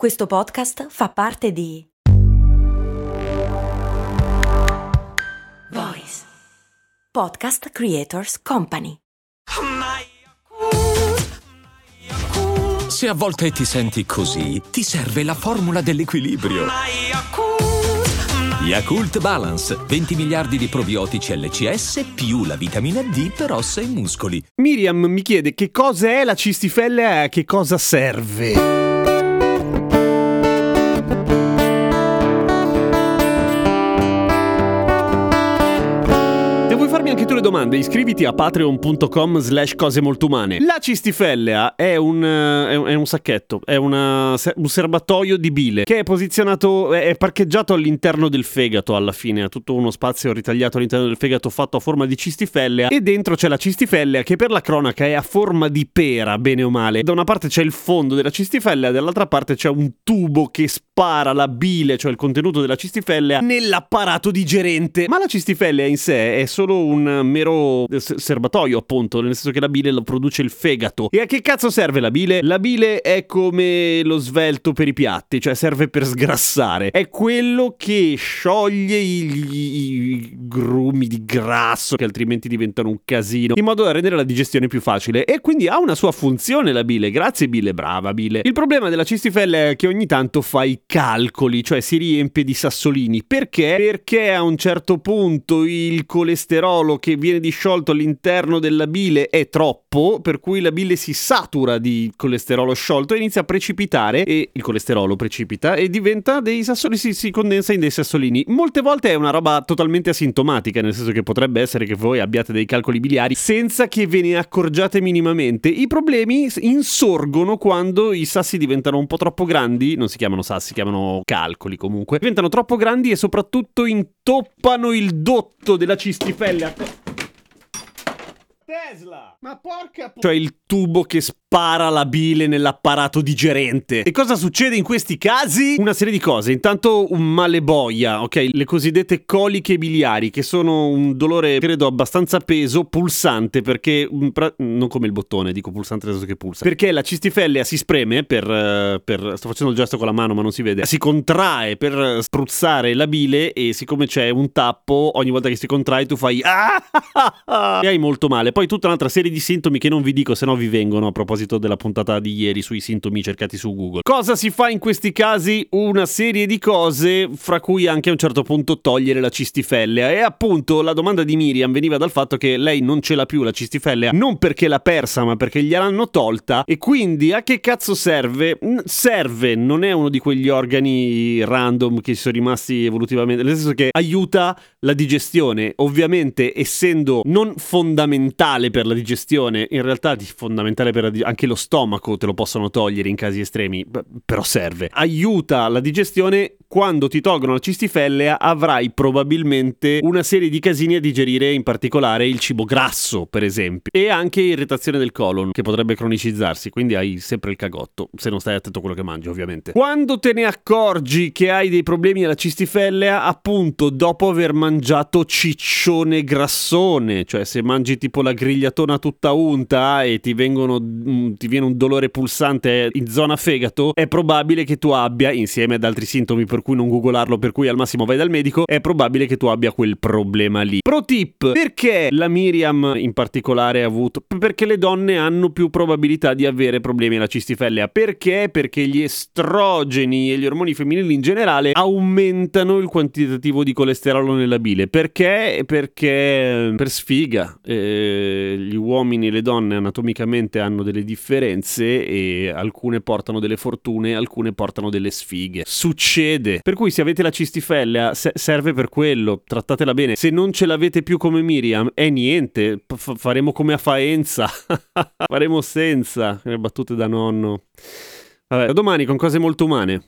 Questo podcast fa parte di Voice Podcast Creators Company. Se a volte ti senti così, ti serve la formula dell'equilibrio. Yakult Balance, 20 miliardi di probiotici LCS più la vitamina D per ossa e muscoli. Miriam mi chiede che cosa è la cistifellea e a che cosa serve. Le domande, iscriviti a patreon.com slash cose molto umane. La cistifellea è un, eh, è un sacchetto, è una, un serbatoio di bile che è posizionato, è parcheggiato all'interno del fegato alla fine, ha tutto uno spazio ritagliato all'interno del fegato fatto a forma di cistifellea e dentro c'è la cistifellea che per la cronaca è a forma di pera, bene o male. Da una parte c'è il fondo della cistifellea, dall'altra parte c'è un tubo che spara la bile, cioè il contenuto della cistifellea, nell'apparato digerente. Ma la cistifellea in sé è solo un mero serbatoio, appunto, nel senso che la bile lo produce il fegato. E a che cazzo serve la bile? La bile è come lo svelto per i piatti, cioè serve per sgrassare. È quello che scioglie i, i grumi di grasso che altrimenti diventano un casino, in modo da rendere la digestione più facile. E quindi ha una sua funzione la bile. Grazie bile, brava bile. Il problema della cistifellea è che ogni tanto fa i calcoli, cioè si riempie di sassolini. Perché? Perché a un certo punto il colesterolo colesterolo che viene disciolto all'interno della bile è troppo, per cui la bile si satura di colesterolo sciolto e inizia a precipitare e il colesterolo precipita e diventa dei sassolini, si, si condensa in dei sassolini. Molte volte è una roba totalmente asintomatica, nel senso che potrebbe essere che voi abbiate dei calcoli biliari senza che ve ne accorgiate minimamente. I problemi insorgono quando i sassi diventano un po' troppo grandi, non si chiamano sassi, si chiamano calcoli comunque, diventano troppo grandi e soprattutto intoppano il dotto della cistifellea Tesla! Ma porca p- Cioè il tubo che spara la bile nell'apparato digerente. E cosa succede in questi casi? Una serie di cose. Intanto un male boia, ok? Le cosiddette coliche biliari, che sono un dolore, credo, abbastanza peso, pulsante, perché... Non come il bottone, dico pulsante nel senso che pulsa. Perché la cistifellea si spreme per, eh, per... Sto facendo il gesto con la mano, ma non si vede. Si contrae per spruzzare la bile e siccome c'è un tappo, ogni volta che si contrae tu fai... Ah! e hai molto male. Poi tutta un'altra serie di sintomi che non vi dico, se no vi vengono a proposito proposito della puntata di ieri sui sintomi cercati su Google. Cosa si fa in questi casi? Una serie di cose, fra cui anche a un certo punto togliere la cistifellea. E appunto la domanda di Miriam veniva dal fatto che lei non ce l'ha più la cistifellea, non perché l'ha persa, ma perché gliel'hanno tolta. E quindi a che cazzo serve? Serve, non è uno di quegli organi random che sono rimasti evolutivamente, nel senso che aiuta la digestione. Ovviamente, essendo non fondamentale per la digestione, in realtà fondamentale per la digestione anche lo stomaco te lo possono togliere in casi estremi, però serve. Aiuta la digestione, quando ti tolgono la cistifellea avrai probabilmente una serie di casini a digerire, in particolare il cibo grasso, per esempio, e anche irritazione del colon, che potrebbe cronicizzarsi, quindi hai sempre il cagotto, se non stai attento a quello che mangi, ovviamente. Quando te ne accorgi che hai dei problemi alla cistifellea, appunto, dopo aver mangiato ciccione grassone, cioè se mangi tipo la grigliatona tutta unta e ti vengono ti viene un dolore pulsante in zona fegato, è probabile che tu abbia, insieme ad altri sintomi per cui non googolarlo, per cui al massimo vai dal medico, è probabile che tu abbia quel problema lì. Pro tip, perché la Miriam in particolare ha avuto? Perché le donne hanno più probabilità di avere problemi alla cistifellea. Perché? Perché gli estrogeni e gli ormoni femminili in generale aumentano il quantitativo di colesterolo nella bile. Perché? Perché per sfiga. Eh, gli uomini e le donne anatomicamente hanno delle differenze e alcune portano delle fortune, alcune portano delle sfighe. Succede. Per cui se avete la cistifellea se- serve per quello, trattatela bene. Se non ce l'avete più come Miriam, è niente, F- faremo come a Faenza. faremo senza le battute da nonno. Vabbè, domani con cose molto umane.